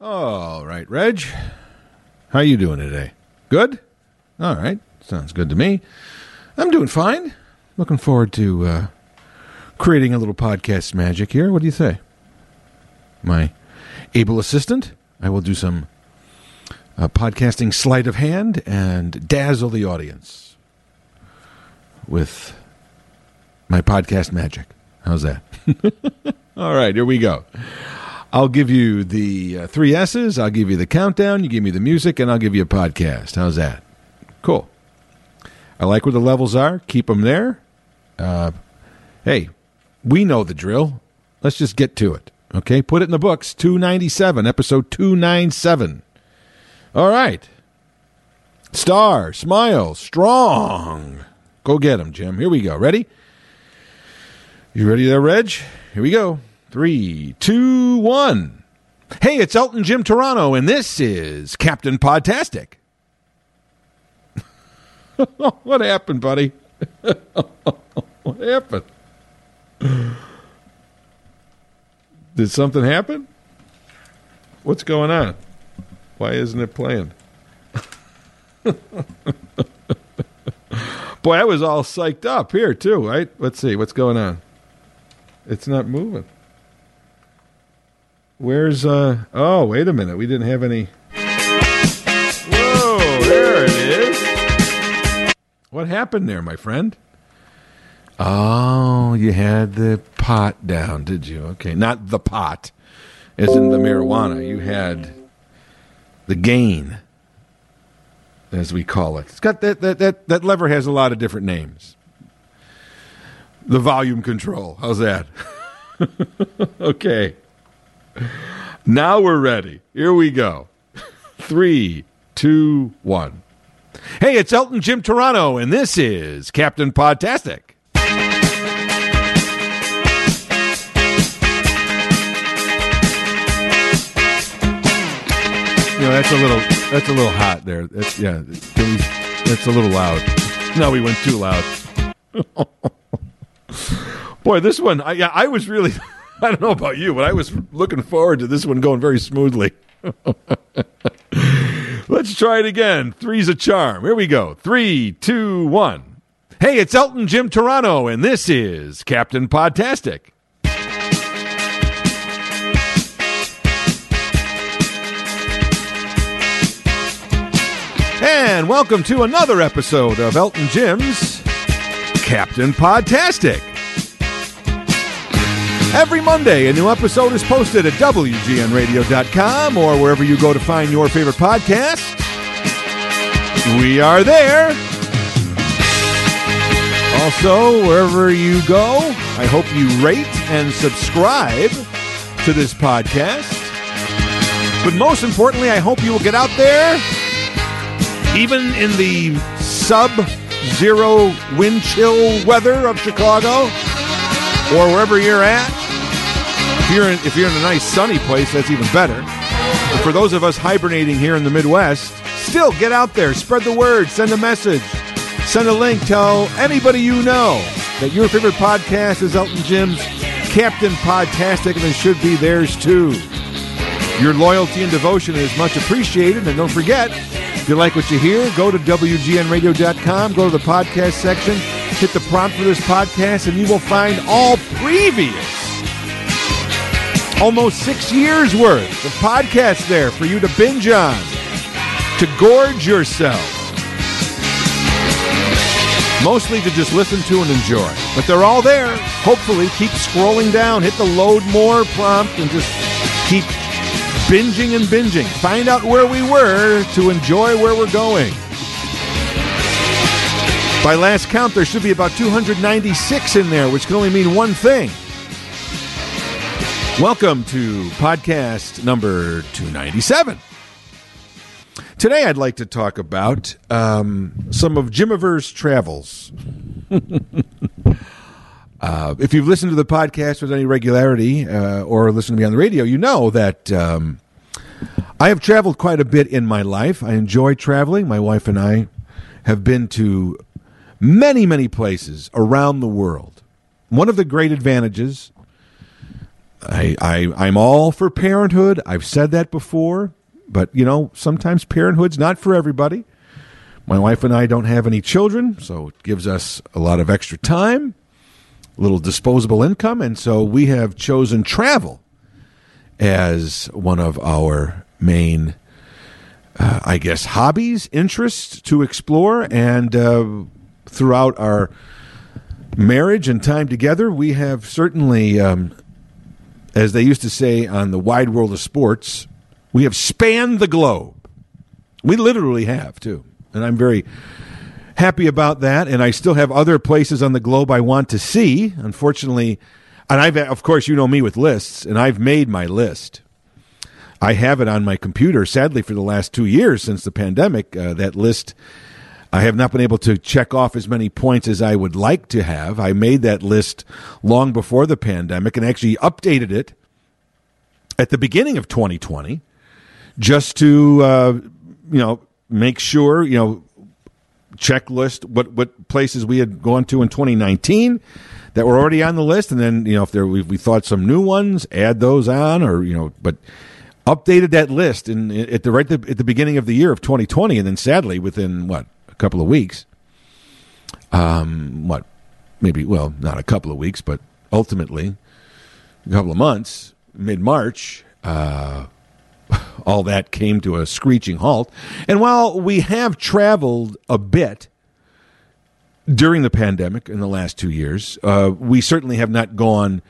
All right, Reg. How you doing today? Good? All right. Sounds good to me. I'm doing fine. Looking forward to uh, creating a little podcast magic here. What do you say? My able assistant. I will do some uh, podcasting sleight of hand and dazzle the audience with my podcast magic. How's that? All right, here we go. I'll give you the uh, three S's. I'll give you the countdown. You give me the music, and I'll give you a podcast. How's that? Cool. I like where the levels are. Keep them there. Uh, hey, we know the drill. Let's just get to it. Okay, put it in the books. 297, episode 297. All right. Star, smile, strong. Go get him, Jim. Here we go. Ready? You ready there, Reg? Here we go. Three, two, one. Hey, it's Elton Jim Toronto, and this is Captain Podtastic. what happened, buddy? what happened? Did something happen? What's going on? Why isn't it playing? Boy, I was all psyched up here too, right? Let's see what's going on. It's not moving. Where's uh oh, wait a minute. We didn't have any Whoa, there it is. What happened there, my friend? Oh, you had the pot down, did you? Okay, not the pot, as in the marijuana. You had the gain, as we call it. It's got that that that that lever has a lot of different names. The volume control. How's that? okay. Now we're ready. Here we go. Three, two, one. Hey, it's Elton Jim Toronto, and this is Captain Podtastic. You know, that's a little that's a little hot there. That's yeah, that's a little loud. No, we went too loud. Boy, this one I yeah, I was really I don't know about you, but I was looking forward to this one going very smoothly. Let's try it again. Three's a charm. Here we go. Three, two, one. Hey, it's Elton Jim Toronto, and this is Captain Podtastic. And welcome to another episode of Elton Jim's Captain Podtastic. Every Monday, a new episode is posted at WGNRadio.com or wherever you go to find your favorite podcast. We are there. Also, wherever you go, I hope you rate and subscribe to this podcast. But most importantly, I hope you will get out there, even in the sub zero wind chill weather of Chicago or wherever you're at. If you're in, if you're in a nice sunny place, that's even better. But for those of us hibernating here in the Midwest, still get out there, spread the word, send a message, send a link, tell anybody you know that your favorite podcast is Elton Jim's Captain Podtastic, and it should be theirs too. Your loyalty and devotion is much appreciated, and don't forget, if you like what you hear, go to WGNRadio.com, go to the podcast section, hit the prompt for this podcast, and you will find all previous almost six years worth of podcasts there for you to binge on, to gorge yourself. Mostly to just listen to and enjoy. But they're all there. Hopefully, keep scrolling down, hit the load more prompt, and just keep binging and binging. Find out where we were to enjoy where we're going. By last count, there should be about 296 in there, which can only mean one thing. Welcome to podcast number 297. Today, I'd like to talk about um, some of Jimiver's travels. uh, if you've listened to the podcast with any regularity uh, or listened to me on the radio, you know that um, I have traveled quite a bit in my life. I enjoy traveling. My wife and I have been to many, many places around the world. One of the great advantages I, I I'm all for parenthood. I've said that before, but you know sometimes parenthood's not for everybody. My wife and I don't have any children, so it gives us a lot of extra time, a little disposable income, and so we have chosen travel as one of our main, uh, I guess, hobbies, interests to explore. And uh, throughout our marriage and time together, we have certainly, um, as they used to say on the wide world of sports, we have spanned the globe. We literally have, too. And I'm very happy about that. And I still have other places on the globe I want to see. Unfortunately, and I've, of course, you know me with lists, and I've made my list. I have it on my computer. Sadly, for the last two years since the pandemic, uh, that list, I have not been able to check off as many points as I would like to have. I made that list long before the pandemic and actually updated it at the beginning of 2020 just to, uh, you know, make sure, you know, checklist what, what places we had gone to in 2019 that were already on the list, and then you know if there we, we thought some new ones, add those on, or you know, but updated that list in at the right at the beginning of the year of 2020, and then sadly within what a couple of weeks, um, what maybe well not a couple of weeks, but ultimately a couple of months, mid March. Uh, all that came to a screeching halt. And while we have traveled a bit during the pandemic in the last two years. Uh, we certainly have not gone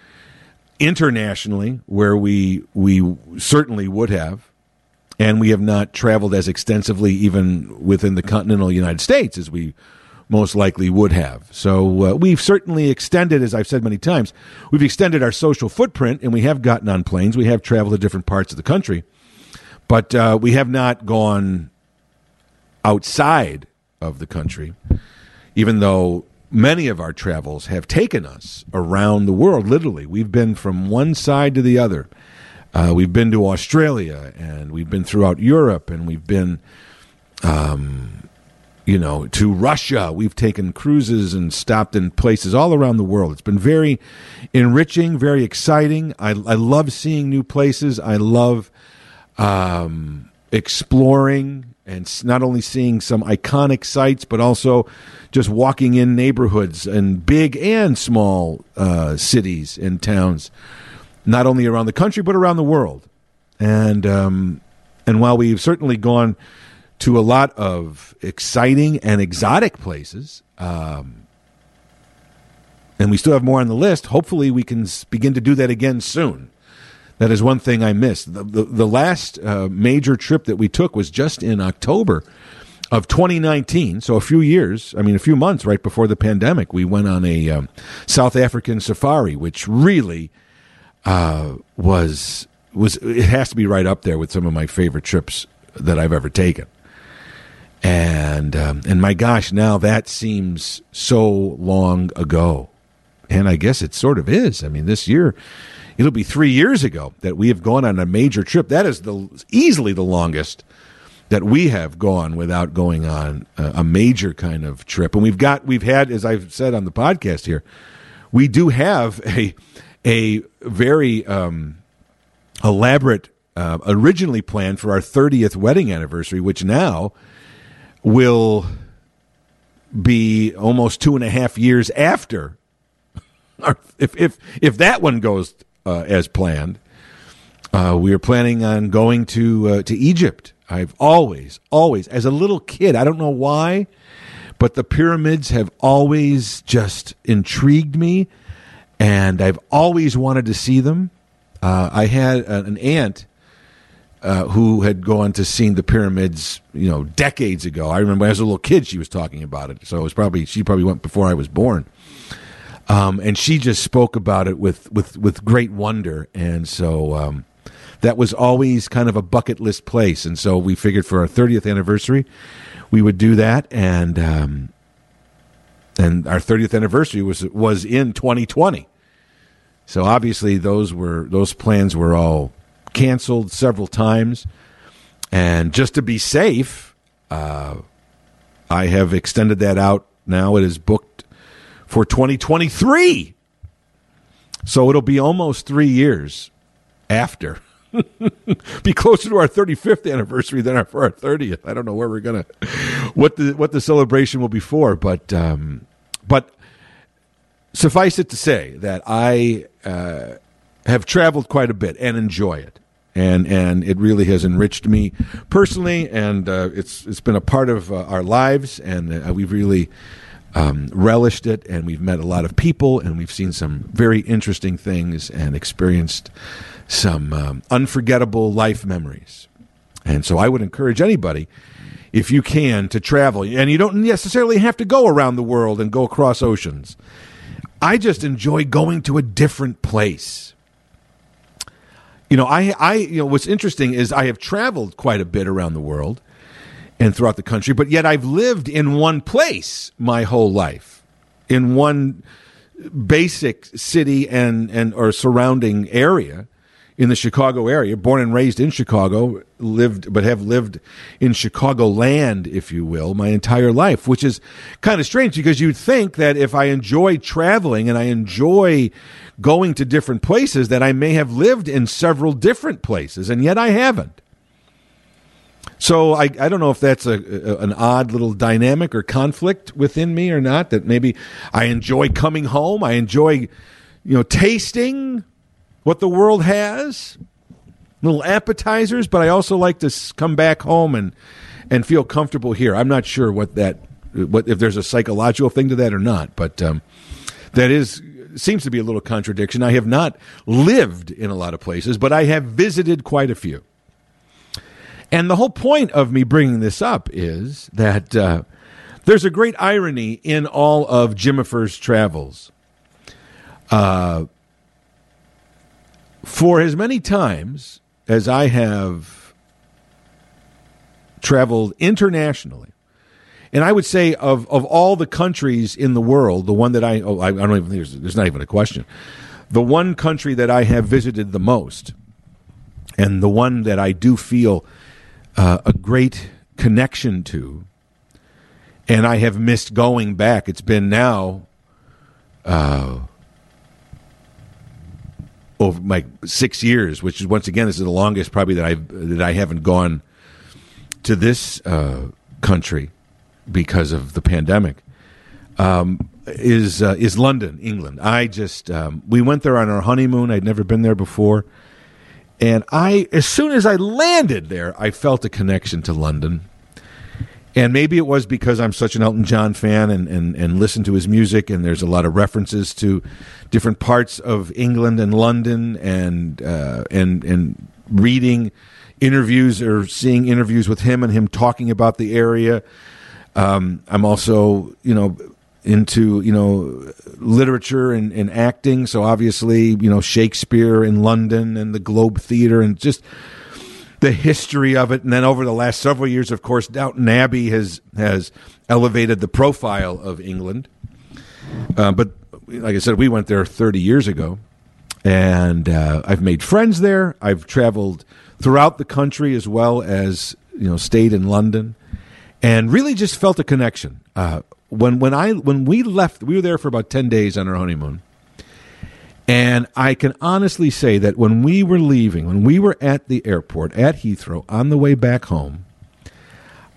internationally where we we certainly would have, and we have not traveled as extensively even within the continental United States as we most likely would have. So uh, we've certainly extended, as I've said many times, we've extended our social footprint, and we have gotten on planes. We have traveled to different parts of the country, but uh, we have not gone outside of the country even though many of our travels have taken us around the world, literally. We've been from one side to the other. Uh, we've been to Australia and we've been throughout Europe and we've been, um, you know, to Russia. We've taken cruises and stopped in places all around the world. It's been very enriching, very exciting. I, I love seeing new places. I love um, exploring and not only seeing some iconic sites, but also just walking in neighborhoods and big and small uh, cities and towns, not only around the country but around the world. And um, and while we've certainly gone to a lot of exciting and exotic places, um, and we still have more on the list. Hopefully, we can begin to do that again soon. That is one thing I missed. The, the, the last uh, major trip that we took was just in October of 2019. So a few years, I mean, a few months right before the pandemic, we went on a um, South African safari, which really uh, was was it has to be right up there with some of my favorite trips that I've ever taken. And um, and my gosh, now that seems so long ago, and I guess it sort of is. I mean, this year it'll be three years ago that we have gone on a major trip. That is the easily the longest that we have gone without going on a, a major kind of trip. And we've got we've had, as I've said on the podcast here, we do have a a very um, elaborate, uh, originally planned for our 30th wedding anniversary, which now will be almost two and a half years after. if if if that one goes uh, as planned. Uh, we are planning on going to uh, to Egypt. I've always, always, as a little kid, I don't know why, but the pyramids have always just intrigued me, and I've always wanted to see them. Uh, I had an aunt uh, who had gone to see the pyramids, you know, decades ago. I remember as a little kid, she was talking about it. So it was probably she probably went before I was born. Um, and she just spoke about it with, with, with great wonder. And so um, that was always kind of a bucket list place. And so we figured for our 30th anniversary, we would do that. And um, and our 30th anniversary was was in 2020. So obviously those were those plans were all canceled several times. And just to be safe, uh, I have extended that out. Now it is booked for 2023. So it'll be almost three years after. be closer to our 35th anniversary than our, for our 30th. I don't know where we're gonna what the what the celebration will be for, but um, but suffice it to say that I uh, have traveled quite a bit and enjoy it. And and it really has enriched me personally, and uh, it's it's been a part of uh, our lives, and uh, we've really um, relished it, and we've met a lot of people, and we've seen some very interesting things, and experienced some um, unforgettable life memories. And so, I would encourage anybody, if you can, to travel, and you don't necessarily have to go around the world and go across oceans. I just enjoy going to a different place you know, I, I, you know, what's interesting is I have traveled quite a bit around the world and throughout the country, but yet I've lived in one place my whole life, in one basic city and and or surrounding area in the Chicago area, born and raised in Chicago, lived but have lived in Chicago land, if you will, my entire life, which is kind of strange because you'd think that if I enjoy traveling and I enjoy going to different places, that I may have lived in several different places, and yet I haven't. So I, I don't know if that's a, a, an odd little dynamic or conflict within me or not. That maybe I enjoy coming home. I enjoy, you know, tasting what the world has, little appetizers, but I also like to come back home and and feel comfortable here. I'm not sure what that what if there's a psychological thing to that or not, but um, that is seems to be a little contradiction. I have not lived in a lot of places, but I have visited quite a few. And the whole point of me bringing this up is that uh, there's a great irony in all of Jimifer's travels. Uh, for as many times as I have traveled internationally, and I would say of, of all the countries in the world, the one that I, oh, I, I don't even there's, there's not even a question. The one country that I have visited the most, and the one that I do feel uh, a great connection to, and I have missed going back. It's been now uh, over my six years, which is once again this is the longest probably that I that I haven't gone to this uh, country because of the pandemic. Um, is uh, is London, England? I just um, we went there on our honeymoon. I'd never been there before, and I as soon as I landed there, I felt a connection to London. And maybe it was because I'm such an Elton John fan and, and, and listen to his music, and there's a lot of references to different parts of England and London, and uh, and and reading interviews or seeing interviews with him and him talking about the area. Um, I'm also, you know, into you know literature and, and acting, so obviously, you know, Shakespeare in London and the Globe Theatre, and just the history of it, and then over the last several years, of course, Downton Abbey has has elevated the profile of England. Uh, but like I said, we went there 30 years ago, and uh, I've made friends there. I've traveled throughout the country as well as you know stayed in London, and really just felt a connection. Uh, when when I when we left, we were there for about 10 days on our honeymoon and I can honestly say that when we were leaving, when we were at the airport at Heathrow on the way back home,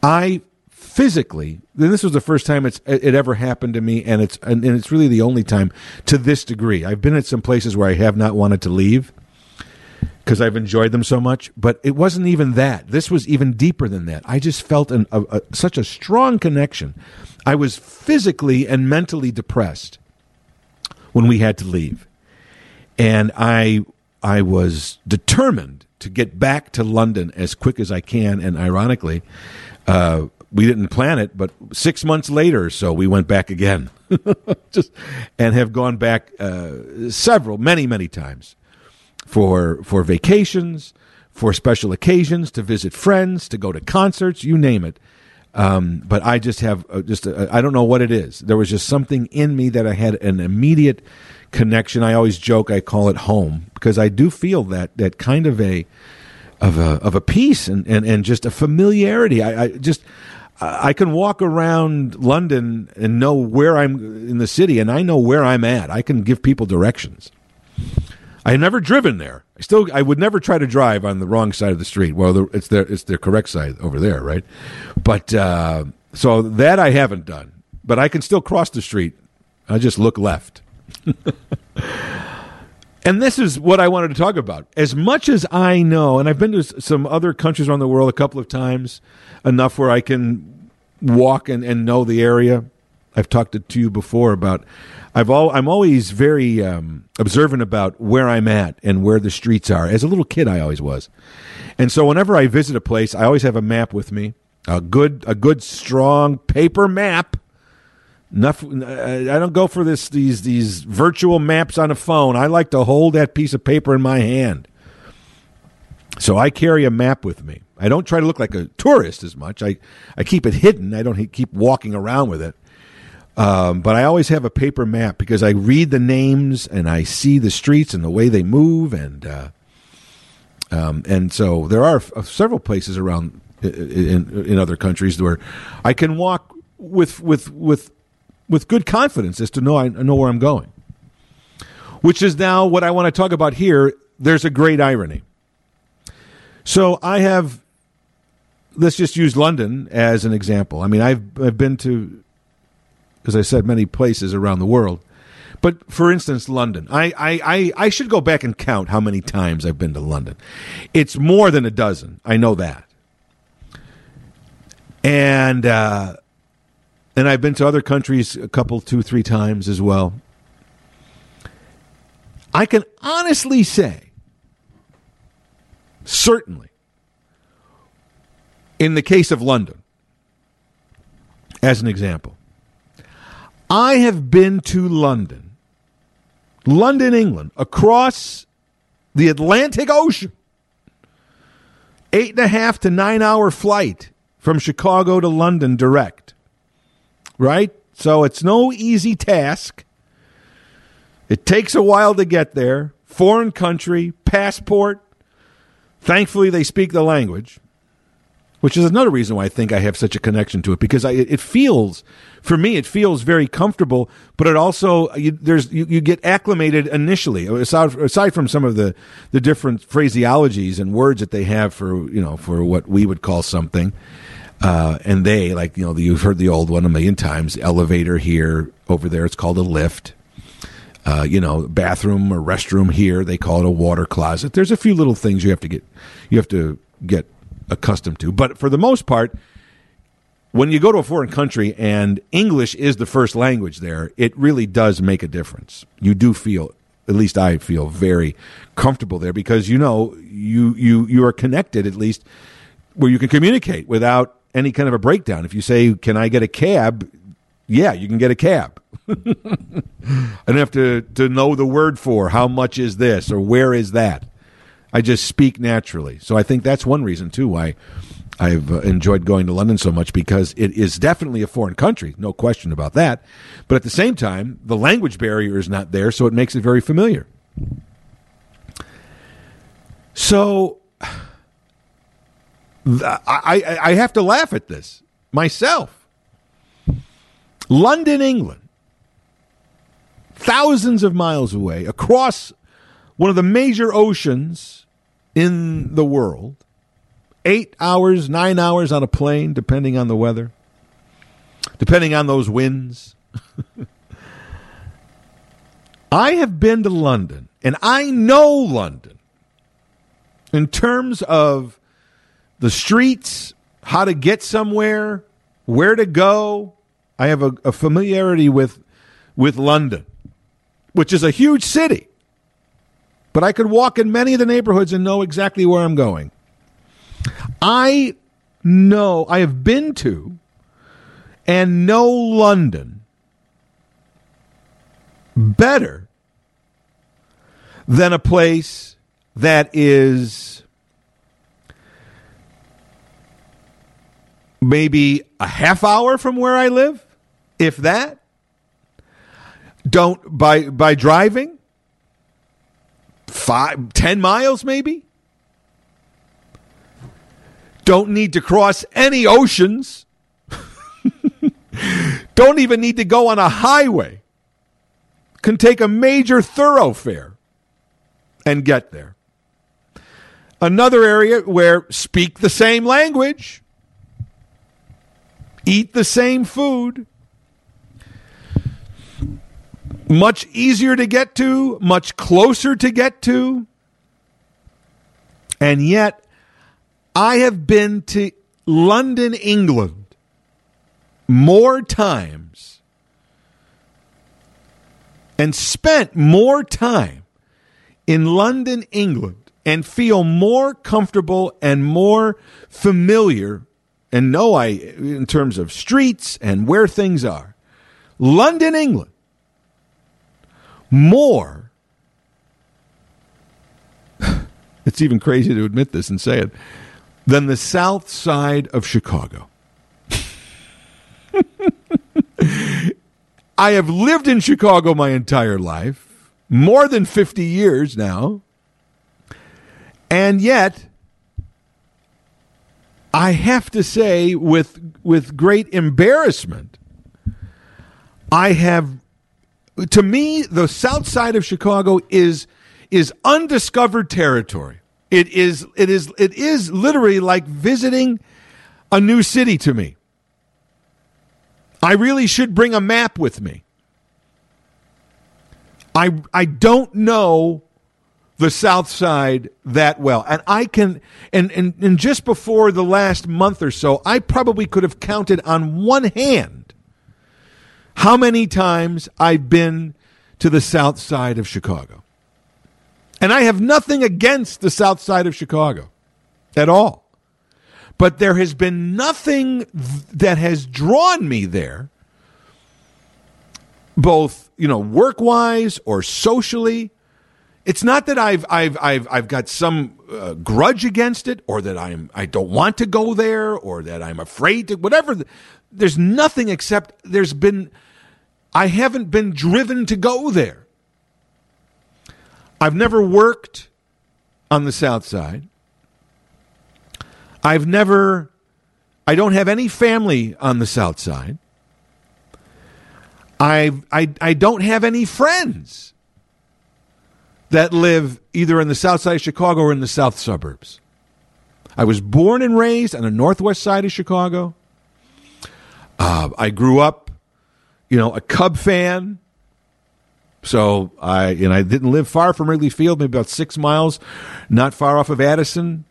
I physically, and this was the first time it's it ever happened to me, and it's and, it's really the only time to this degree. I've been at some places where I have not wanted to leave because I've enjoyed them so much, but it wasn't even that. This was even deeper than that. I just felt an, a, a, such a strong connection. I was physically and mentally depressed when we had to leave and I I was determined to get back to London as quick as I can. And ironically, uh, we didn't plan it, but six months later, so we went back again, just and have gone back uh, several, many, many times for for vacations, for special occasions, to visit friends, to go to concerts, you name it. Um, but I just have uh, just I don't know what it is. There was just something in me that I had an immediate connection. I always joke I call it home because I do feel that that kind of a of a of a peace and and, and just a familiarity. I, I just I can walk around London and know where I'm in the city, and I know where I'm at. I can give people directions. I have never driven there. I still I would never try to drive on the wrong side of the street. Well, it's their it's their correct side over there, right? But uh, so that I haven't done. But I can still cross the street. I just look left. and this is what I wanted to talk about. As much as I know, and I've been to some other countries around the world a couple of times, enough where I can walk and, and know the area. I've talked to you before about I've all I'm always very um, observant about where I'm at and where the streets are. As a little kid, I always was, and so whenever I visit a place, I always have a map with me, a good a good strong paper map. Enough, I don't go for this these these virtual maps on a phone. I like to hold that piece of paper in my hand. So I carry a map with me. I don't try to look like a tourist as much. I, I keep it hidden. I don't keep walking around with it. Um, but I always have a paper map because I read the names and I see the streets and the way they move, and uh, um, and so there are f- several places around in, in other countries where I can walk with with with with good confidence as to know I know where I'm going. Which is now what I want to talk about here. There's a great irony. So I have. Let's just use London as an example. I mean, I've I've been to as I said, many places around the world. But for instance, London. I, I, I, I, should go back and count how many times I've been to London. It's more than a dozen. I know that. And uh, and I've been to other countries a couple, two, three times as well. I can honestly say, certainly, in the case of London, as an example, I have been to London, London, England, across the Atlantic Ocean. Eight and a half to nine hour flight from Chicago to London direct. Right? So it's no easy task. It takes a while to get there. Foreign country, passport. Thankfully, they speak the language which is another reason why I think I have such a connection to it because I, it feels, for me, it feels very comfortable, but it also you, there's you, you, get acclimated initially. Aside, aside from some of the the different phraseologies and words that they have for you know for what we would call something, uh, and they like you know you've heard the old one a million times. Elevator here, over there, it's called a lift. Uh, you know, bathroom or restroom here, they call it a water closet. There's a few little things you have to get you have to get accustomed to. But for the most part, when you go to a foreign country and English is the first language there, it really does make a difference. You do feel, at least I feel, very comfortable there because you know you you you are connected at least where you can communicate without any kind of a breakdown. If you say, "Can I get a cab?" Yeah, you can get a cab. I don't have to to know the word for how much is this or where is that. I just speak naturally. So I think that's one reason too why I've uh, enjoyed going to London so much because it is definitely a foreign country, no question about that. But at the same time, the language barrier is not there, so it makes it very familiar. So I, I have to laugh at this myself. London, England, thousands of miles away, across one of the major oceans in the world. Eight hours, nine hours on a plane, depending on the weather, depending on those winds. I have been to London, and I know London in terms of the streets, how to get somewhere, where to go. I have a, a familiarity with with London, which is a huge city but I could walk in many of the neighborhoods and know exactly where I'm going. I know, I have been to and know London better than a place that is maybe a half hour from where I live, if that. Don't by by driving five, ten miles maybe. Don't need to cross any oceans. Don't even need to go on a highway. Can take a major thoroughfare and get there. Another area where speak the same language, eat the same food, much easier to get to, much closer to get to. And yet, I have been to London, England more times and spent more time in London, England, and feel more comfortable and more familiar and know I in terms of streets and where things are. London, England, more. it's even crazy to admit this and say it than the south side of Chicago. I have lived in Chicago my entire life, more than 50 years now. And yet, I have to say, with, with great embarrassment, I have, to me, the south side of Chicago is, is undiscovered territory. It is, it is, it is literally like visiting a new city to me. I really should bring a map with me. I, I don't know the South Side that well. And I can, and, and, and just before the last month or so, I probably could have counted on one hand how many times I've been to the South Side of Chicago. And I have nothing against the South Side of Chicago at all. But there has been nothing that has drawn me there, both, you know, work wise or socially it's not that I've I've I've I've got some uh, grudge against it, or that I'm I don't want to go there, or that I'm afraid to whatever. There's nothing except there's been I haven't been driven to go there. I've never worked on the South Side. I've never I don't have any family on the South Side. I I I don't have any friends that live either in the south side of Chicago or in the south suburbs. I was born and raised on the northwest side of Chicago. Uh, I grew up, you know, a Cub fan. So I, and I didn't live far from Wrigley Field, maybe about six miles, not far off of Addison.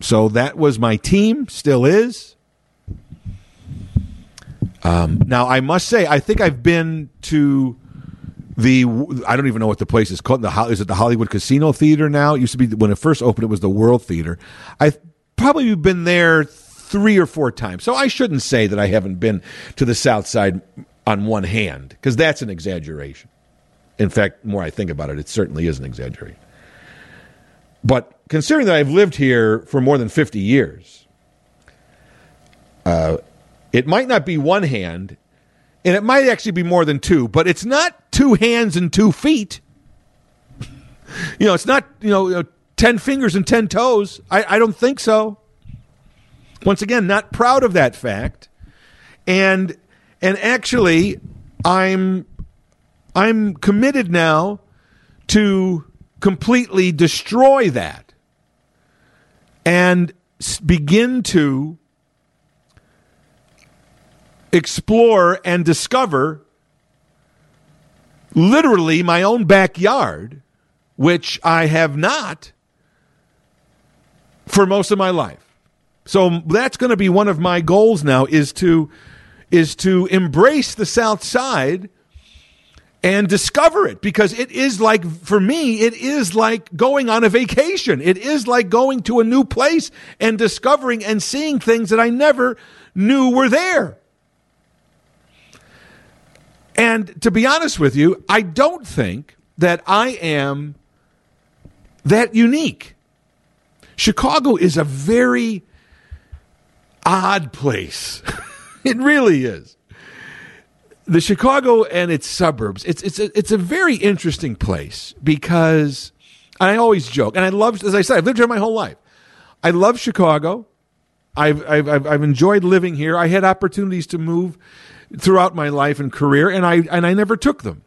So that was my team, still is. Um, now I must say, I think I've been to the I don't even know what the place is called. The is it the Hollywood Casino Theater now? It used to be when it first opened. It was the World Theater. I've probably been there three or four times, so I shouldn't say that I haven't been to the South Side on one hand because that's an exaggeration. In fact, more I think about it, it certainly is an exaggeration. But considering that I've lived here for more than fifty years, uh, it might not be one hand and it might actually be more than two, but it's not two hands and two feet. you know, it's not you know, you know ten fingers and ten toes. I, I don't think so. Once again, not proud of that fact, and and actually, I'm I'm committed now to completely destroy that and begin to explore and discover literally my own backyard, which I have not for most of my life. So that's going to be one of my goals now is to is to embrace the south side and discover it because it is like for me it is like going on a vacation. It is like going to a new place and discovering and seeing things that I never knew were there. And to be honest with you, I don't think that I am that unique. Chicago is a very odd place. it really is. The Chicago and its suburbs, it's, it's, a, it's a very interesting place because I always joke, and I love, as I said, I've lived here my whole life. I love Chicago. I've, I've, I've enjoyed living here. I had opportunities to move throughout my life and career, and I and I never took them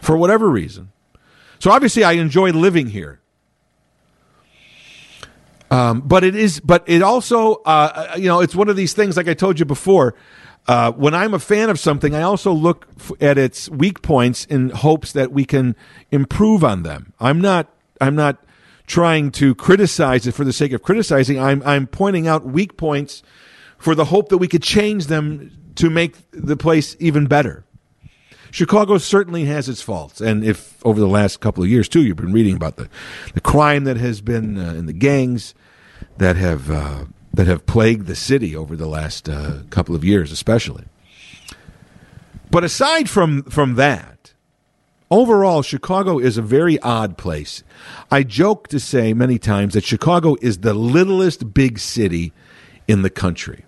for whatever reason. So obviously, I enjoy living here. Um, but it is, but it also, uh, you know, it's one of these things. Like I told you before, uh, when I'm a fan of something, I also look f- at its weak points in hopes that we can improve on them. I'm not, I'm not trying to criticize it for the sake of criticizing. I'm, I'm pointing out weak points for the hope that we could change them to make the place even better. Chicago certainly has its faults, and if over the last couple of years too, you've been reading about the, the crime that has been uh, in the gangs that have uh, that have plagued the city over the last uh, couple of years, especially. But aside from from that, overall, Chicago is a very odd place. I joke to say many times that Chicago is the littlest big city in the country.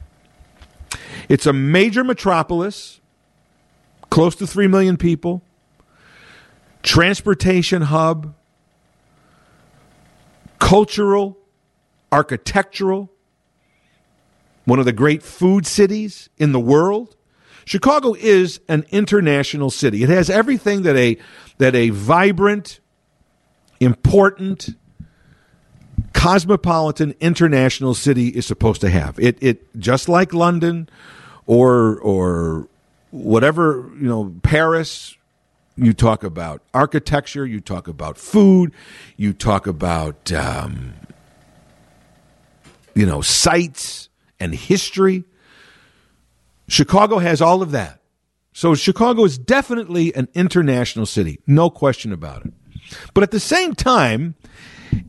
It's a major metropolis close to 3 million people, transportation hub, cultural, architectural, one of the great food cities in the world. Chicago is an international city. It has everything that a that a vibrant, important, cosmopolitan international city is supposed to have. It it just like London or or whatever, you know, Paris, you talk about architecture, you talk about food, you talk about, um, you know, sites and history. Chicago has all of that. So Chicago is definitely an international city, no question about it. But at the same time,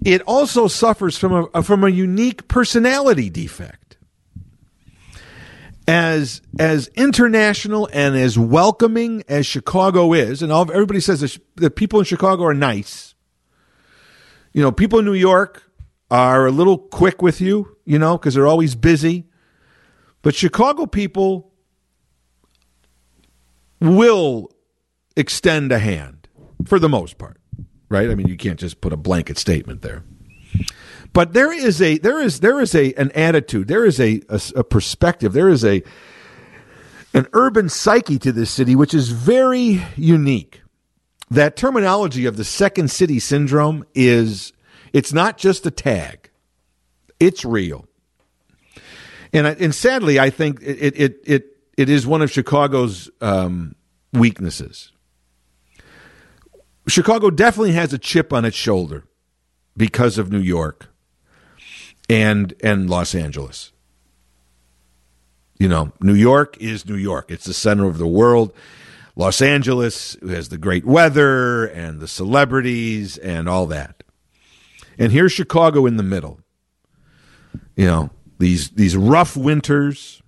it also suffers from a, from a unique personality defect as as international and as welcoming as Chicago is, and all, everybody says that people in Chicago are nice. You know, people in New York are a little quick with you, you know, because they're always busy. But Chicago people will extend a hand for the most part, right? I mean, you can't just put a blanket statement there. But there is a there is there is a an attitude, there is a, a, a perspective, there is a an urban psyche to this city which is very unique. That terminology of the second city syndrome is it's not just a tag. It's real. And and sadly, I think it it it it is one of Chicago's um, weaknesses. Chicago definitely has a chip on its shoulder because of New York and and Los Angeles. You know, New York is New York. It's the center of the world. Los Angeles has the great weather and the celebrities and all that. And here's Chicago in the middle. You know, these these rough winters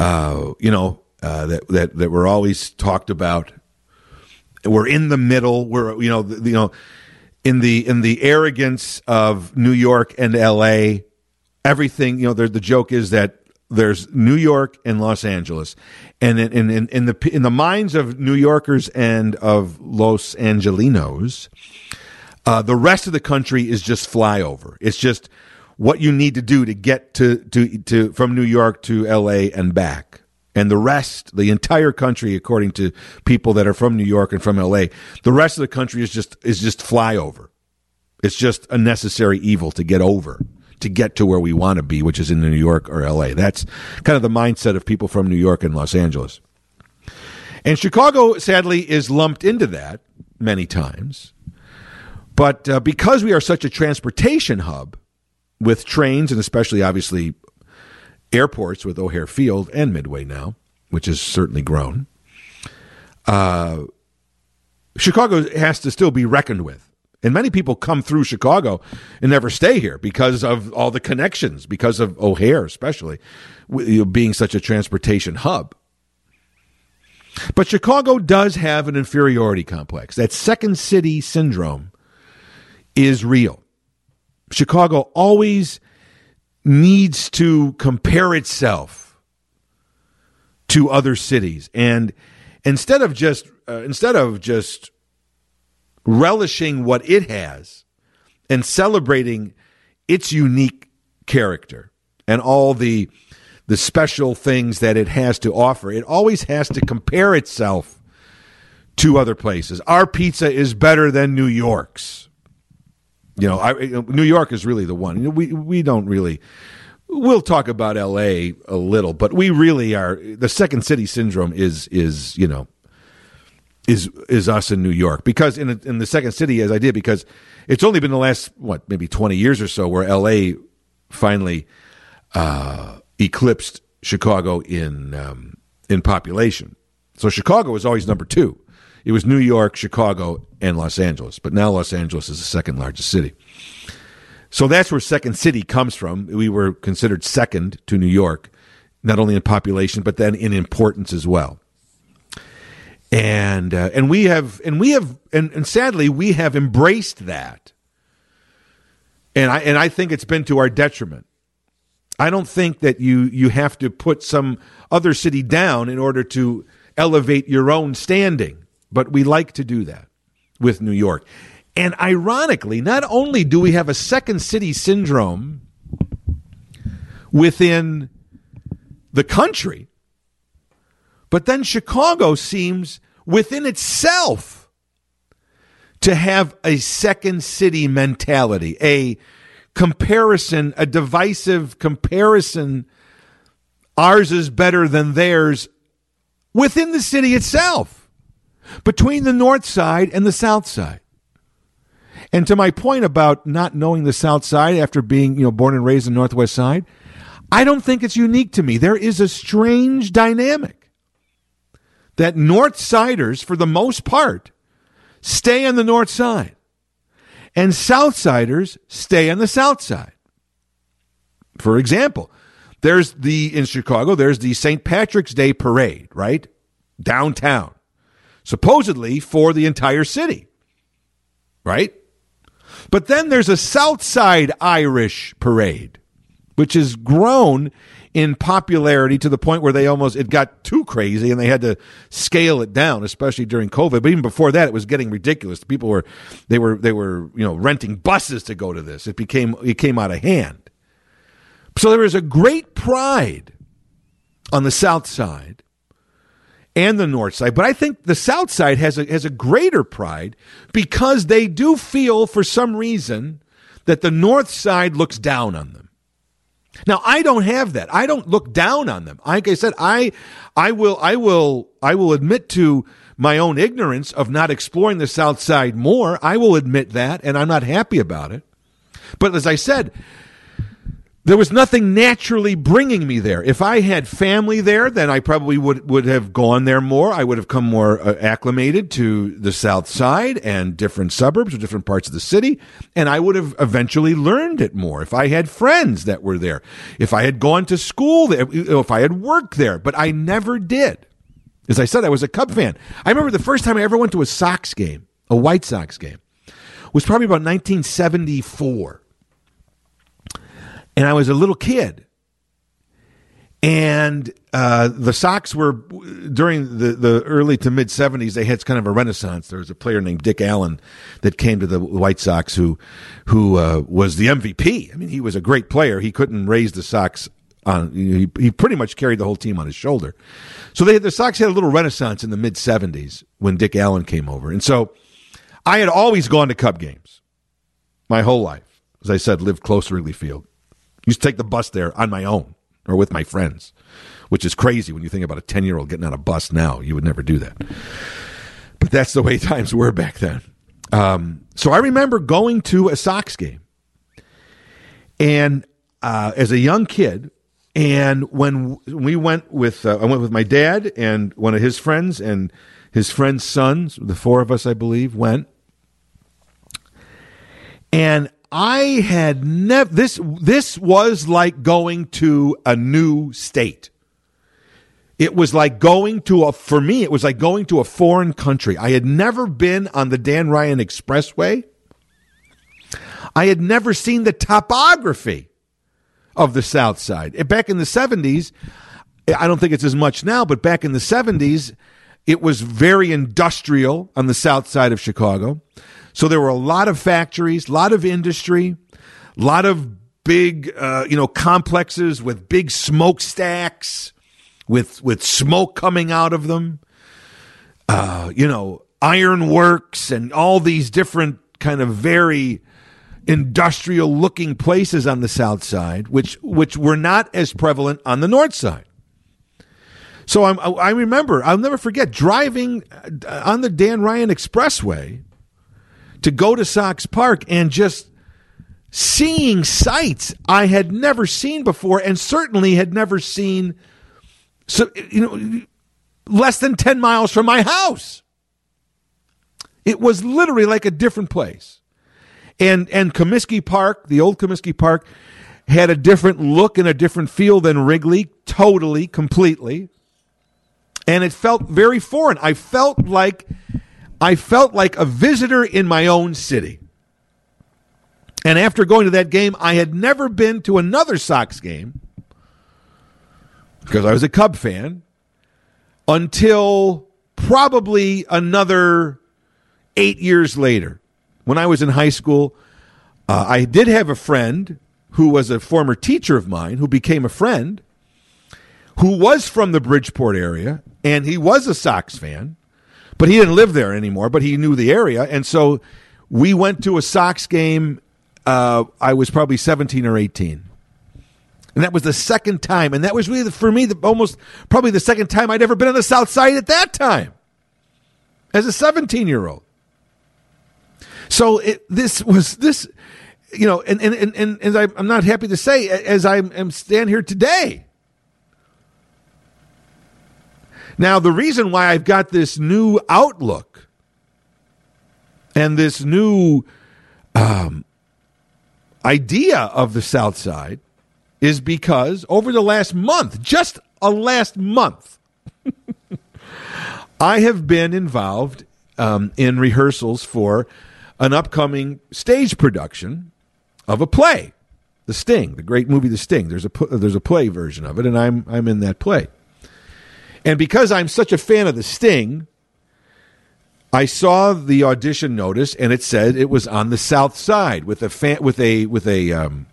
uh, you know, uh, that that that were always talked about. We're in the middle. We're you know, the, you know, in the in the arrogance of New York and L.A. Everything you know, the joke is that there's New York and Los Angeles, and in, in, in the in the minds of New Yorkers and of Los Angelinos, uh, the rest of the country is just flyover. It's just what you need to do to get to to to from New York to L.A. and back and the rest, the entire country, according to people that are from New York and from LA, the rest of the country is just is just flyover. It's just a necessary evil to get over, to get to where we want to be, which is in New York or LA. That's kind of the mindset of people from New York and Los Angeles. And Chicago, sadly, is lumped into that many times. But uh, because we are such a transportation hub with trains and especially, obviously, airports with O'Hare Field and Midway now, which has certainly grown. Uh, Chicago has to still be reckoned with. And many people come through Chicago and never stay here because of all the connections, because of O'Hare, especially being such a transportation hub. But Chicago does have an inferiority complex. That second city syndrome is real. Chicago always needs to compare itself to other cities and instead of just uh, instead of just relishing what it has and celebrating its unique character and all the the special things that it has to offer it always has to compare itself to other places. Our pizza is better than New York's. You know, I, New York is really the one. We we don't really. We'll talk about L.A. a little, but we really are. The second city syndrome is is you know is is us in New York because in in the second city as I did because it's only been the last what maybe twenty years or so where L.A. finally uh, eclipsed Chicago in um, in population. So Chicago was always number two. It was New York, Chicago, and Los Angeles. But now Los Angeles is the second largest city. So that's where Second City comes from. We were considered second to New York, not only in population but then in importance as well. And uh, and we have and we have and, and sadly we have embraced that. And I and I think it's been to our detriment. I don't think that you you have to put some other city down in order to elevate your own standing, but we like to do that with New York. And ironically, not only do we have a second city syndrome within the country, but then Chicago seems within itself to have a second city mentality, a comparison, a divisive comparison. Ours is better than theirs within the city itself, between the north side and the south side. And to my point about not knowing the south side after being, you know, born and raised in the northwest side, I don't think it's unique to me. There is a strange dynamic that north siders, for the most part, stay on the north side and south siders stay on the south side. For example, there's the in Chicago, there's the St. Patrick's Day parade, right? Downtown. Supposedly for the entire city. Right? But then there's a South Side Irish parade, which has grown in popularity to the point where they almost it got too crazy and they had to scale it down, especially during COVID. But even before that, it was getting ridiculous. People were they were they were you know renting buses to go to this. It became it came out of hand. So there is a great pride on the South Side and the North Side, but I think the South Side has a, has a greater pride because they do feel, for some reason, that the North Side looks down on them. Now I don't have that. I don't look down on them. Like I said, I I will I will I will admit to my own ignorance of not exploring the South Side more. I will admit that, and I'm not happy about it. But as I said, there was nothing naturally bringing me there. If I had family there, then I probably would, would have gone there more. I would have come more uh, acclimated to the South Side and different suburbs or different parts of the city. And I would have eventually learned it more if I had friends that were there, if I had gone to school there, if I had worked there. But I never did. As I said, I was a Cub fan. I remember the first time I ever went to a Sox game, a White Sox game, was probably about 1974 and I was a little kid. And uh, the Sox were during the, the early to mid '70s. They had kind of a renaissance. There was a player named Dick Allen that came to the White Sox, who who uh, was the MVP. I mean, he was a great player. He couldn't raise the Sox on. He, he pretty much carried the whole team on his shoulder. So they the Sox had a little renaissance in the mid '70s when Dick Allen came over, and so I had always gone to Cub games my whole life. As I said, lived close to Wrigley Field used to take the bus there on my own or with my friends, which is crazy when you think about a 10 year old getting on a bus now. You would never do that. But that's the way times were back then. Um, so I remember going to a Sox game and uh, as a young kid, and when we went with, uh, I went with my dad and one of his friends and his friend's sons, the four of us, I believe, went. And I had never this this was like going to a new state. It was like going to a for me it was like going to a foreign country. I had never been on the Dan Ryan Expressway. I had never seen the topography of the South Side. Eh, back in the 70s, eh, I don't think it's as much now, but back in the 70s, it was very industrial on the south side of Chicago. So there were a lot of factories, a lot of industry, a lot of big, uh, you know, complexes with big smokestacks, with with smoke coming out of them. Uh, you know, ironworks and all these different kind of very industrial looking places on the south side, which which were not as prevalent on the north side. So I'm, I remember, I'll never forget driving uh, on the Dan Ryan Expressway to go to Sox Park and just seeing sights I had never seen before and certainly had never seen so you know less than 10 miles from my house. It was literally like a different place. And and Comiskey Park, the old Comiskey Park had a different look and a different feel than Wrigley, totally, completely and it felt very foreign. I felt like I felt like a visitor in my own city. And after going to that game, I had never been to another Sox game because I was a Cub fan until probably another eight years later. When I was in high school, uh, I did have a friend who was a former teacher of mine who became a friend who was from the Bridgeport area and he was a Sox fan, but he didn't live there anymore. But he knew the area, and so we went to a Sox game. Uh, I was probably seventeen or eighteen, and that was the second time. And that was really for me the, almost probably the second time I'd ever been on the South Side at that time, as a seventeen-year-old. So it, this was this, you know, and and and, and, and I'm not happy to say as I am stand here today Now, the reason why I've got this new outlook and this new um, idea of the South Side is because over the last month, just a last month, I have been involved um, in rehearsals for an upcoming stage production of a play, The Sting, the great movie The Sting. There's a there's a play version of it, and I'm I'm in that play. And because I'm such a fan of the Sting, I saw the audition notice, and it said it was on the South Side with a fan, with a with a um,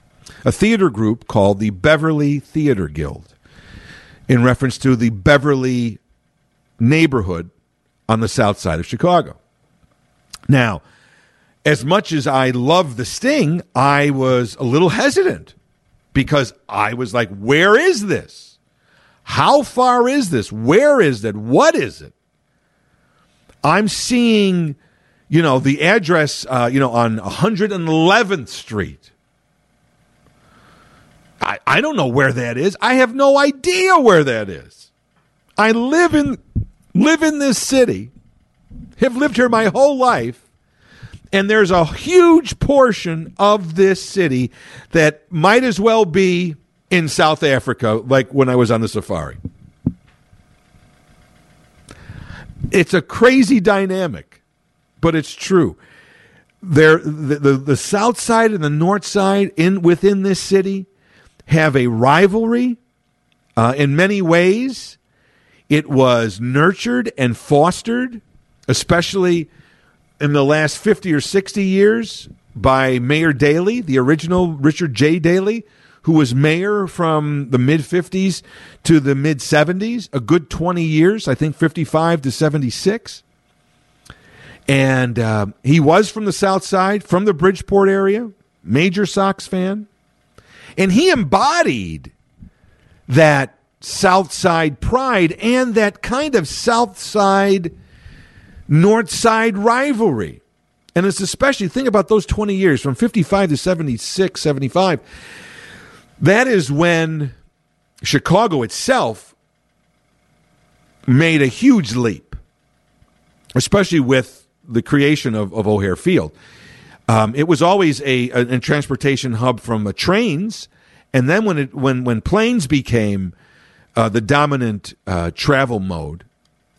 a theater group called the Beverly Theater Guild, in reference to the Beverly neighborhood on the South Side of Chicago. Now, as much as I love the Sting, I was a little hesitant because I was like, "Where is this?" How far is this? Where is it? What is it? I'm seeing, you know, the address, uh, you know, on 111th Street. I, I don't know where that is. I have no idea where that is. I live in live in this city, have lived here my whole life, and there's a huge portion of this city that might as well be in South Africa, like when I was on the safari. It's a crazy dynamic, but it's true. There, the, the, the south side and the north side in within this city have a rivalry. Uh, in many ways, it was nurtured and fostered, especially in the last fifty or sixty years, by Mayor Daley, the original Richard J. Daley, who was mayor from the mid 50s to the mid 70s, a good 20 years, I think 55 to 76. And uh, he was from the South Side, from the Bridgeport area, major Sox fan. And he embodied that South Side pride and that kind of South Side, North Side rivalry. And it's especially, think about those 20 years from 55 to 76, 75 that is when Chicago itself made a huge leap, especially with the creation of, of O'Hare Field. Um, it was always a, a, a, transportation hub from uh, trains, and then when it when when planes became uh, the dominant uh, travel mode,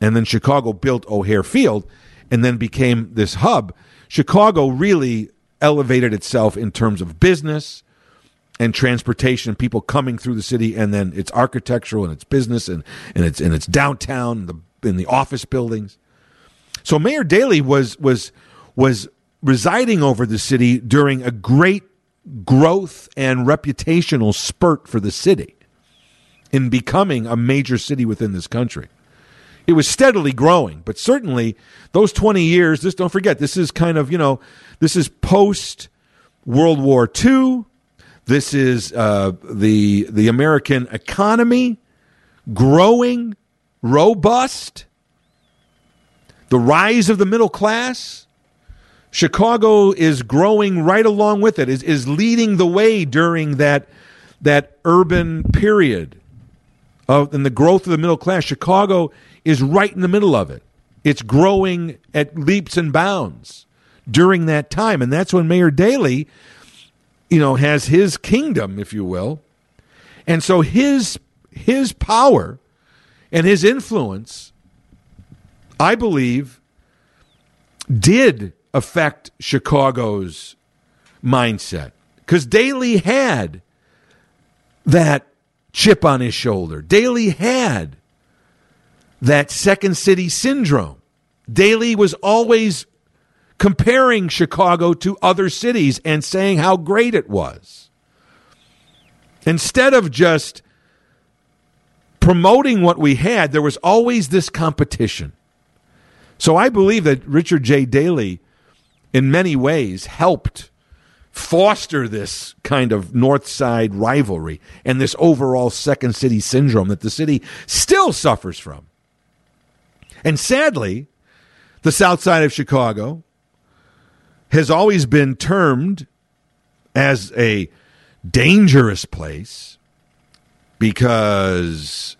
and then Chicago built O'Hare Field, and then became this hub. Chicago really elevated itself in terms of business, and transportation people coming through the city and then it's architectural and it's business and, and it's and it's downtown and the in the office buildings. So Mayor Daley was was was residing over the city during a great growth and reputational spurt for the city in becoming a major city within this country. it was steadily growing, but certainly those 20 years, this don't forget, this is kind of, you know, this is post World War II. This is uh, the the American economy growing, robust. The rise of the middle class. Chicago is growing right along with it, is, is leading the way during that, that urban period of and the growth of the middle class. Chicago is right in the middle of it. It's growing at leaps and bounds during that time. And that's when Mayor Daley, you know, has his kingdom, if you will. And so his his power and his influence, I believe, did affect Chicago's mindset. Because Daley had that chip on his shoulder. Daley had that second city syndrome. Daley was always comparing Chicago to other cities and saying how great it was. Instead of just promoting what we had, there was always this competition. So I believe that Richard J. Daley, in many ways, helped foster this kind of North Side rivalry and this overall Second City syndrome that the city still suffers from. And sadly, the South Side of Chicago has always been termed as a dangerous place because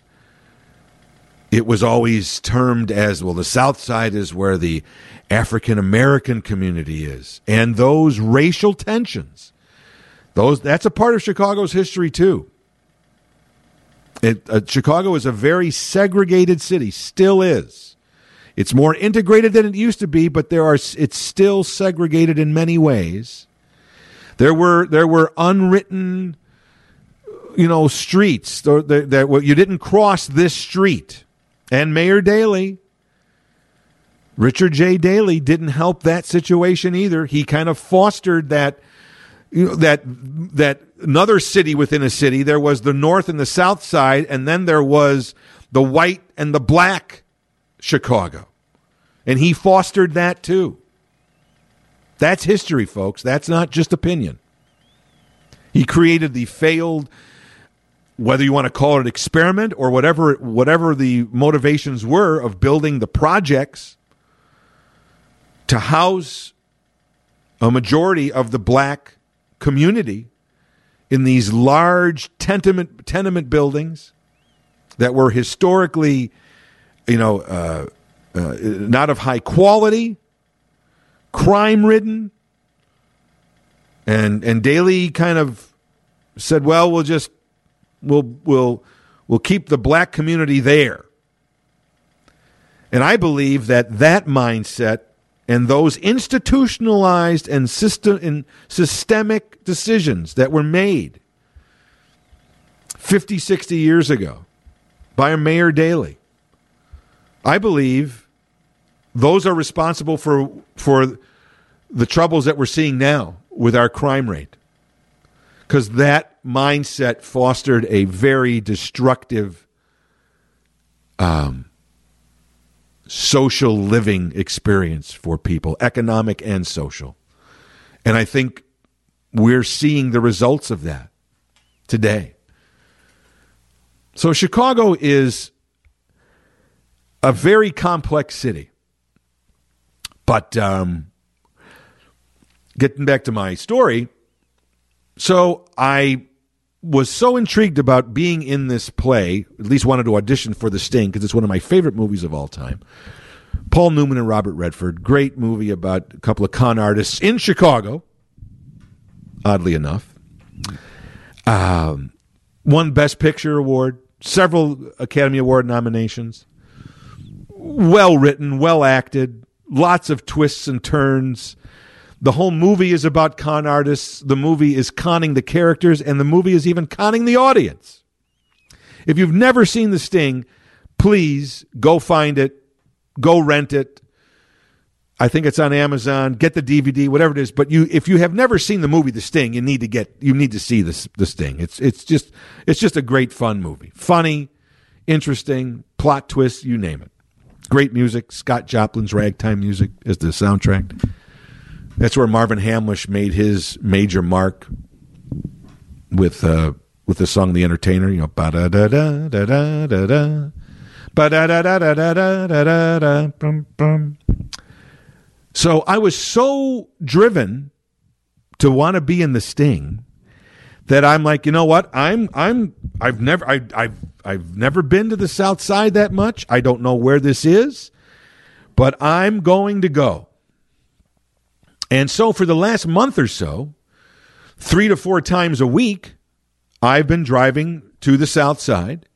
it was always termed as well the south side is where the african american community is. And those racial tensions those that's a part of chicago's history too. It, uh, chicago is a very segregated city still is it's more integrated than it used to be, but there are it's still segregated in many ways. There were there were unwritten, you know, streets that, you didn't cross this street, and Mayor Daley, Richard J. Daley, didn't help that situation either. He kind of fostered that, you know, that that another city within a city. There was the north and the south side, and then there was the white and the black Chicago. And he fostered that too. That's history, folks. That's not just opinion. He created the failed, whether you want to call it experiment or whatever, whatever the motivations were of building the projects to house a majority of the black community in these large tenement tenement buildings that were historically, you know, uh, uh, not of high quality, crime ridden. And and Daley kind of said, "Well, we'll just we'll we'll we'll keep the black community there." And I believe that that mindset and those institutionalized and system and systemic decisions that were made 50, 60 years ago by Mayor Daley I believe those are responsible for for the troubles that we're seeing now with our crime rate. Because that mindset fostered a very destructive um, social living experience for people, economic and social. And I think we're seeing the results of that today. So Chicago is a very complex city. But um, getting back to my story, so I was so intrigued about being in this play, at least wanted to audition for The Sting because it's one of my favorite movies of all time. Paul Newman and Robert Redford, great movie about a couple of con artists in Chicago, oddly enough. Um, won Best Picture Award, several Academy Award nominations well written, well acted, lots of twists and turns. The whole movie is about con artists. The movie is conning the characters, and the movie is even conning the audience. If you've never seen The Sting, please go find it, go rent it. I think it's on Amazon. Get the DVD, whatever it is. But you, if you have never seen the movie The Sting, you need to get, you need to see this, The Sting. It's, it's just, it's just a great fun movie. Funny, interesting, plot twist, you name it. Great music. Scott Joplin's ragtime music as the soundtrack. That's where Marvin Hamlisch made his major mark with uh, with the song "The Entertainer." You know, ba da da da da da da da, ba da da da da da da da da da. So I was so driven to want to be in the Sting that I'm like, you know what? I'm I'm I've never I I've I've never been to the South Side that much. I don't know where this is, but I'm going to go. And so for the last month or so, three to four times a week, I've been driving to the South Side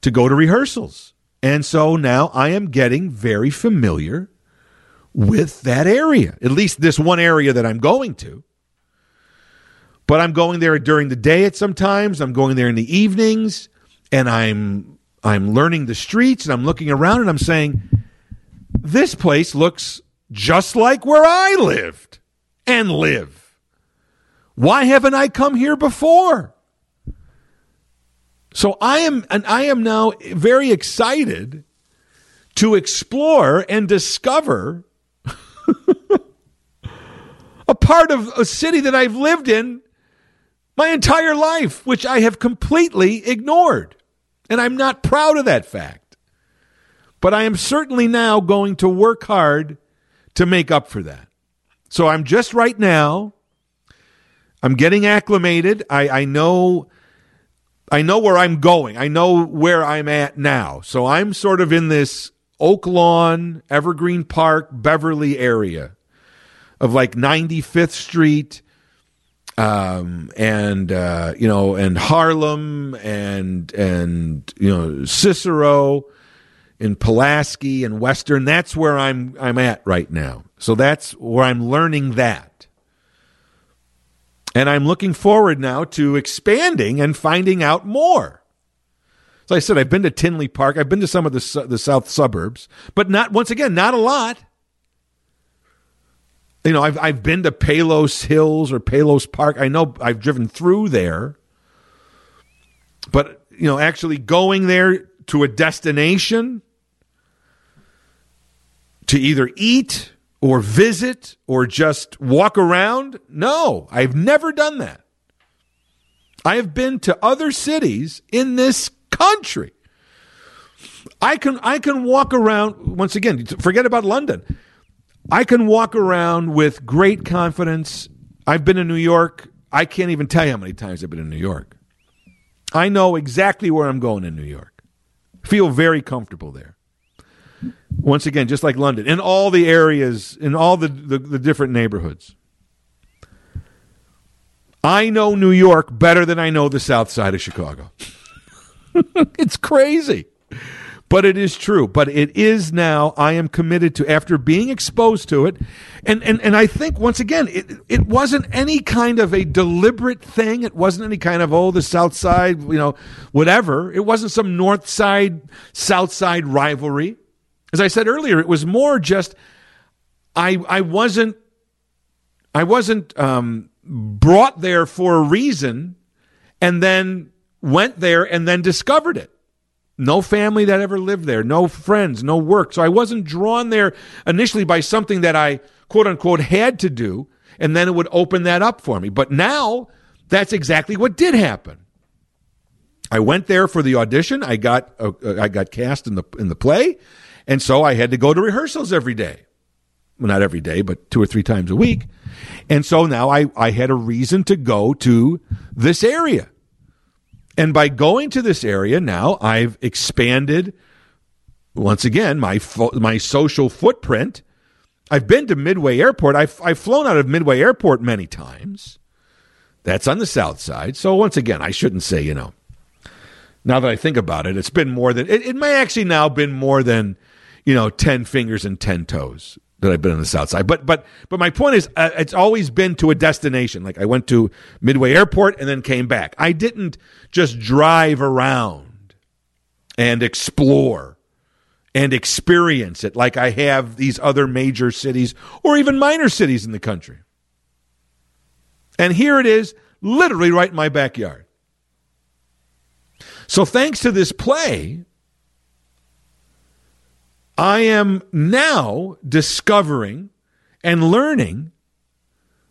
to go to rehearsals. And so now I am getting very familiar with that area, at least this one area that I'm going to. But I'm going there during the day at sometimes. I'm going there in the evenings, and I'm I'm learning the streets and I'm looking around and I'm saying, this place looks just like where I lived and live. Why haven't I come here before? So I am and I am now very excited to explore and discover a part of a city that I've lived in my entire life, which I have completely ignored. And I'm not proud of that fact. But I am certainly now going to work hard to make up for that. So I'm just right now, I'm getting acclimated. I, I know I know where I'm going. I know where I'm at now. So I'm sort of in this Oak Lawn, Evergreen Park, Beverly area of like 95th Street um, and uh, you know, and Harlem, and and you know, Cicero, in Pulaski and Western. That's where I'm I'm at right now. So that's where I'm learning that, and I'm looking forward now to expanding and finding out more. So I said, I've been to Tinley Park. I've been to some of the the south suburbs, but not once again, not a lot you know, I've I've been to Palos Hills or Palos Park. I know I've driven through there, but you know, actually going there to a destination to either eat or visit or just walk around, no, I've never done that. I have been to other cities in this country. I can I can walk around once again. Forget about London. I can walk around with great confidence. I've been in New York. I can't even tell you how many times I've been in New York. I know exactly where I'm going in New York. Feel very comfortable there. Once again, just like London, in all the areas, in all the, the, the different neighborhoods. I know New York better than I know the south side of Chicago. it's crazy. But it is true. But it is now, I am committed to, after being exposed to it. And, and, and I think, once again, it, it wasn't any kind of a deliberate thing. It wasn't any kind of, oh, the South Side, you know, whatever. It wasn't some North Side, South Side rivalry. As I said earlier, it was more just, I, I wasn't, I wasn't um, brought there for a reason and then went there and then discovered it. No family that ever lived there, no friends, no work. So I wasn't drawn there initially by something that I quote unquote had to do, and then it would open that up for me. But now that's exactly what did happen. I went there for the audition. I got uh, I got cast in the in the play, and so I had to go to rehearsals every day. Well, not every day, but two or three times a week. And so now I, I had a reason to go to this area. And by going to this area now, I've expanded once again my fo- my social footprint. I've been to Midway Airport. I've, I've flown out of Midway Airport many times. That's on the south side. So once again, I shouldn't say, you know, now that I think about it, it's been more than, it, it may actually now been more than, you know, 10 fingers and 10 toes that I've been on the south side. But but but my point is, uh, it's always been to a destination. Like I went to Midway Airport and then came back. I didn't just drive around and explore and experience it like I have these other major cities or even minor cities in the country. And here it is, literally right in my backyard. So thanks to this play, I am now discovering and learning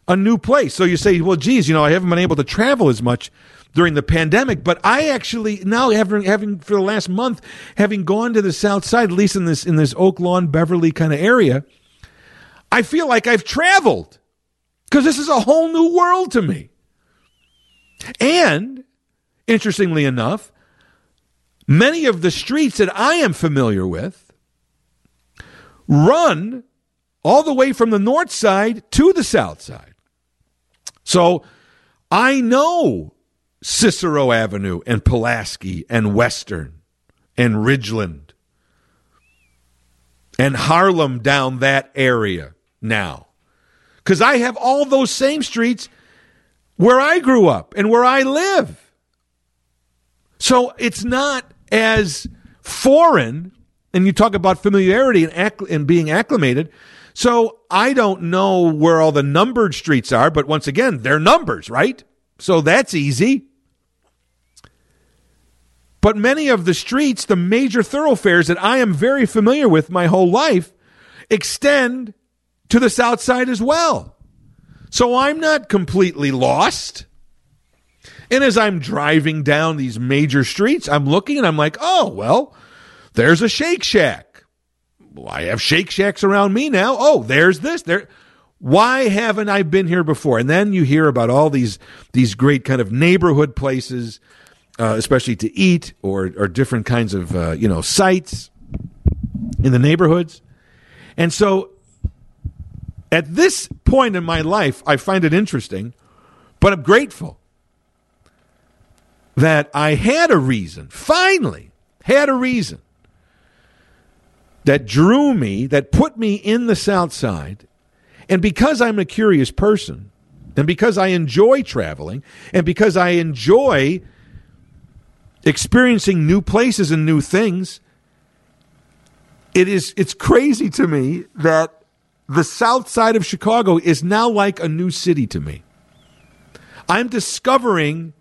a new place. So you say, well, geez, you know, I haven't been able to travel as much during the pandemic, but I actually now having having for the last month having gone to the South Side, at least in this in this Oak Lawn Beverly kind of area, I feel like I've traveled because this is a whole new world to me. And interestingly enough, many of the streets that I am familiar with run all the way from the north side to the south side. So I know Cicero Avenue and Pulaski and Western and Ridgeland and Harlem down that area now. Because I have all those same streets where I grew up and where I live. So it's not as foreign, and you talk about familiarity and, acc- and being acclimated. So I don't know where all the numbered streets are, but once again, they're numbers, right? So that's easy. But many of the streets, the major thoroughfares that I am very familiar with my whole life, extend to the south side as well. So I'm not completely lost. And as I'm driving down these major streets, I'm looking and I'm like, oh, well, there's a Shake Shack. Well, I have Shake Shacks around me now. Oh, there's this. There. Why haven't I been here before? And then you hear about all these these great kind of neighborhood places, uh, especially to eat or or different kinds of uh, you know sites in the neighborhoods. And so at this point in my life, I find it interesting, but I'm grateful that I had a reason, finally, had a reason that drew me, that put me in the South Side. And because I'm a curious person, and because I enjoy traveling, and because I enjoy experiencing new places and new things, it is it's crazy to me that the south side of Chicago is now like a new city to me. I'm discovering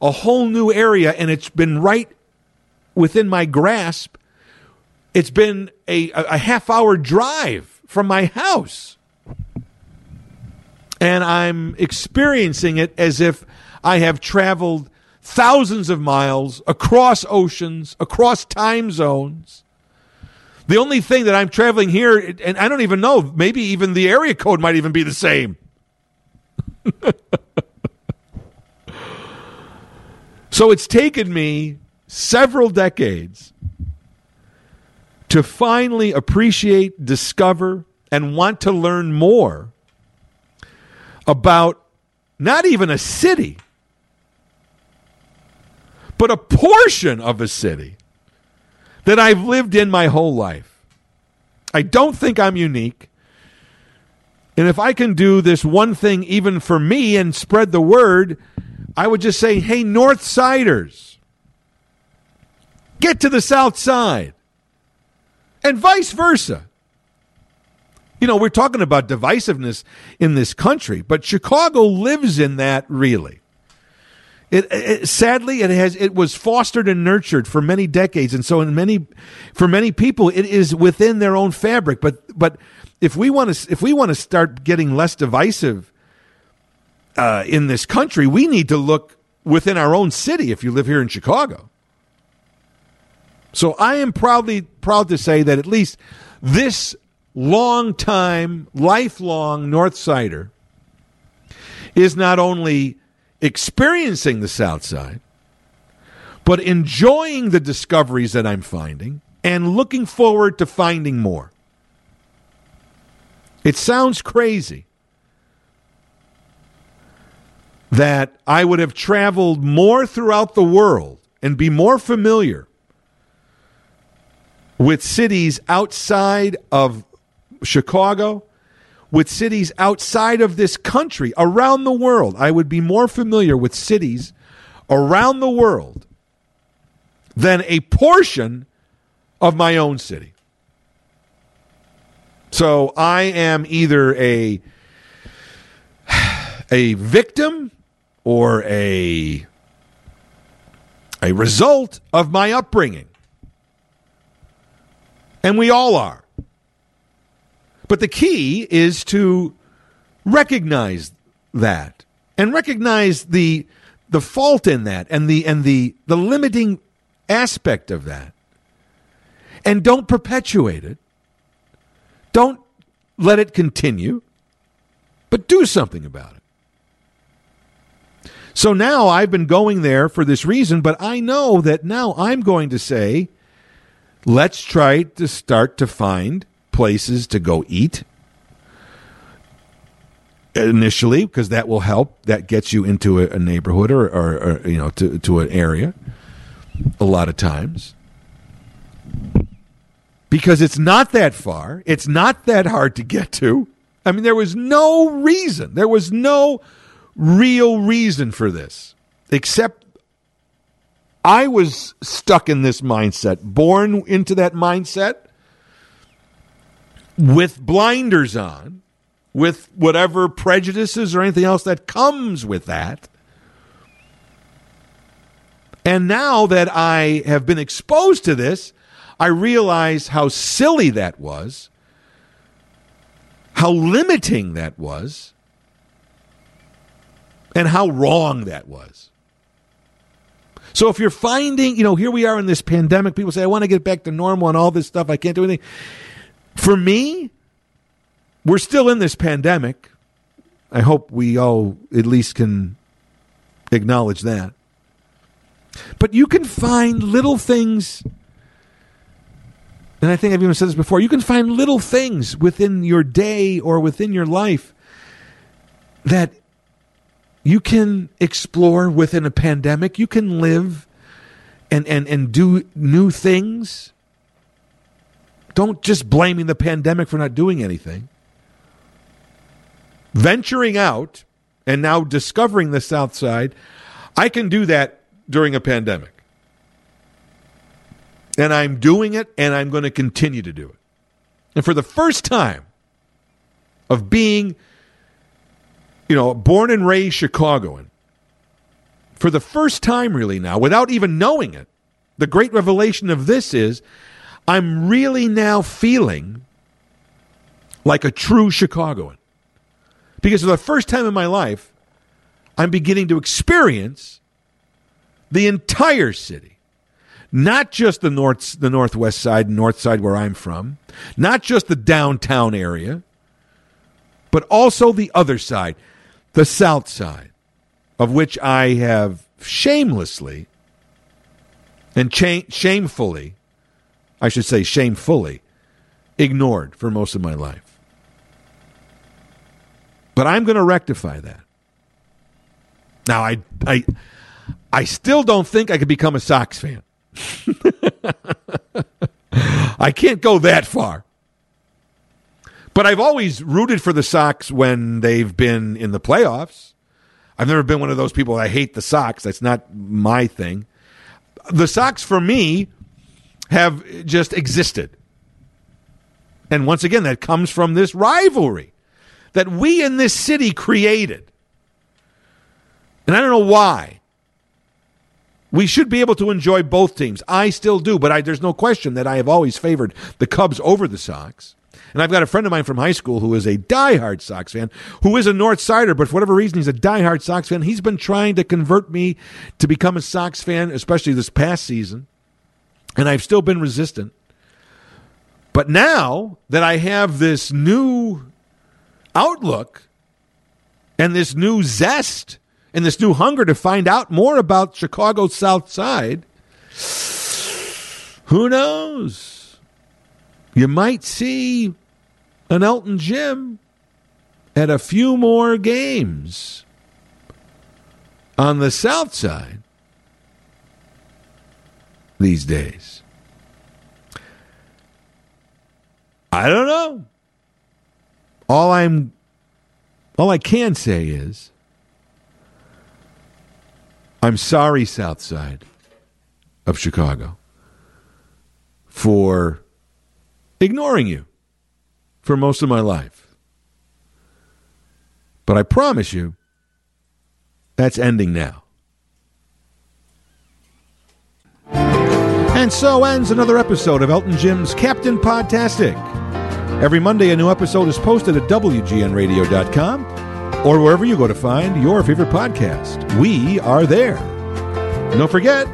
a whole new area, and it's been right within my grasp. It's been a, a half hour drive from my house. And I'm experiencing it as if I have traveled thousands of miles across oceans, across time zones the only thing that I'm traveling here, and I don't even know, maybe even the area code might even be the same. so it's taken me several decades to finally appreciate, discover, and want to learn more about not even a city, but a portion of a city that I've lived in my whole life. I don't think I'm unique. And if I can do this one thing even for me and spread the word, I would just say, hey, North Siders, get to the South Side. And vice versa. You know, we're talking about divisiveness in this country, but Chicago lives in that really. It, it, sadly it has it was fostered and nurtured for many decades, and so in many for many people it is within their own fabric. But but if we want to if we want to start getting less divisive uh, in this country, we need to look within our own city. If you live here in Chicago, so I am proudly proud to say that at least this long time, lifelong North Sider is not only experiencing the South Side, but enjoying the discoveries that I'm finding and looking forward to finding more. It sounds crazy that I would have traveled more throughout the world and be more familiar with cities outside of Chicago with cities outside of this country, around the world. I would be more familiar with cities around the world than a portion of my own city. So I am either a a victim or a a result of my upbringing. And we all are. But the key is to recognize that and recognize the the fault in that and the and the the limiting aspect of that. And don't perpetuate it. Don't let it continue, but do something about it. So now I've been going there for this reason, but I know that now I'm going to say, let's try to start to find places to go eat initially because that will help. That gets you into a, a neighborhood or, or, or, you know to, to an area a lot of times. Because it's not that far. It's not that hard to get to. I mean there was no reason. There was no real reason for this except i was stuck in this mindset born into that mindset with blinders on with whatever prejudices or anything else that comes with that. And now that I have been exposed to this, I realize how silly that was, how limiting that was, and how wrong that was. So if you're finding, you know, here we are in this pandemic, people say, I want to get back to normal and all this stuff, I can't do anything. For me, we're still in this pandemic. I hope we all at least can acknowledge that. But you can find little things, and I think I've even said this before you can find little things within your day or within your life that you can explore within a pandemic. You can live and, and, and do new things. Don't just blaming the pandemic for not doing anything venturing out and now discovering the South Side, I can do that during a pandemic. And I'm doing it and I'm going to continue to do it. And for the first time of being, you know, born and raised Chicagoan, for the first time really now, without even knowing it, the great revelation of this is I'm really now feeling like a true Chicagoan. Because for the first time in my life, I'm beginning to experience the entire city. Not just the north the northwest side, north side where I'm from, not just the downtown area, but also the other side, the south side, of which I have shamelessly and cha- shamefully, I should say shamefully, ignored for most of my life. But I'm going to rectify that. Now, I, I, I still don't think I could become a Sox fan. I can't go that far. But I've always rooted for the Sox when they've been in the playoffs. I've never been one of those people I hate the Sox. That's not my thing. The Sox, for me, have just existed. And once again, that comes from this rivalry that we in this city created. And I don't know why. We should be able to enjoy both teams. I still do, but I, there's no question that I have always favored the Cubs over the Sox. And I've got a friend of mine from high school who is a diehard Sox fan, who is a North Sider, but for whatever reason, he's a diehard Sox fan. He's been trying to convert me to become a Sox fan, especially this past season. And I've still been resistant. But now that I have this new outlook and this new zest and this new hunger to find out more about Chicago's South Side, who knows? You might see an Elton Jim at a few more games on the South Side these days. I don't know. All I'm all I can say is I'm sorry, South Side of Chicago, for ignoring you for most of my life. But I promise you, that's ending now. And so ends another episode of Elton Jim's Captain Podtastic. Every Monday, a new episode is posted at WGNRadio.com or wherever you go to find your favorite podcast. We are there. Don't forget,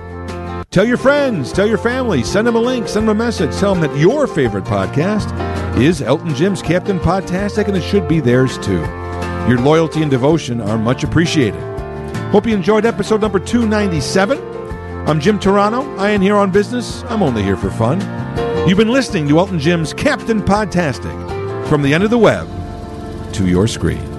tell your friends, tell your family, send them a link, send them a message, tell them that your favorite podcast is Elton Jim's Captain Podtastic, and it should be theirs too. Your loyalty and devotion are much appreciated. Hope you enjoyed episode number 297. I'm Jim Turano. I ain't here on business. I'm only here for fun. You've been listening to Elton Jim's Captain Podtastic from the end of the web to your screen.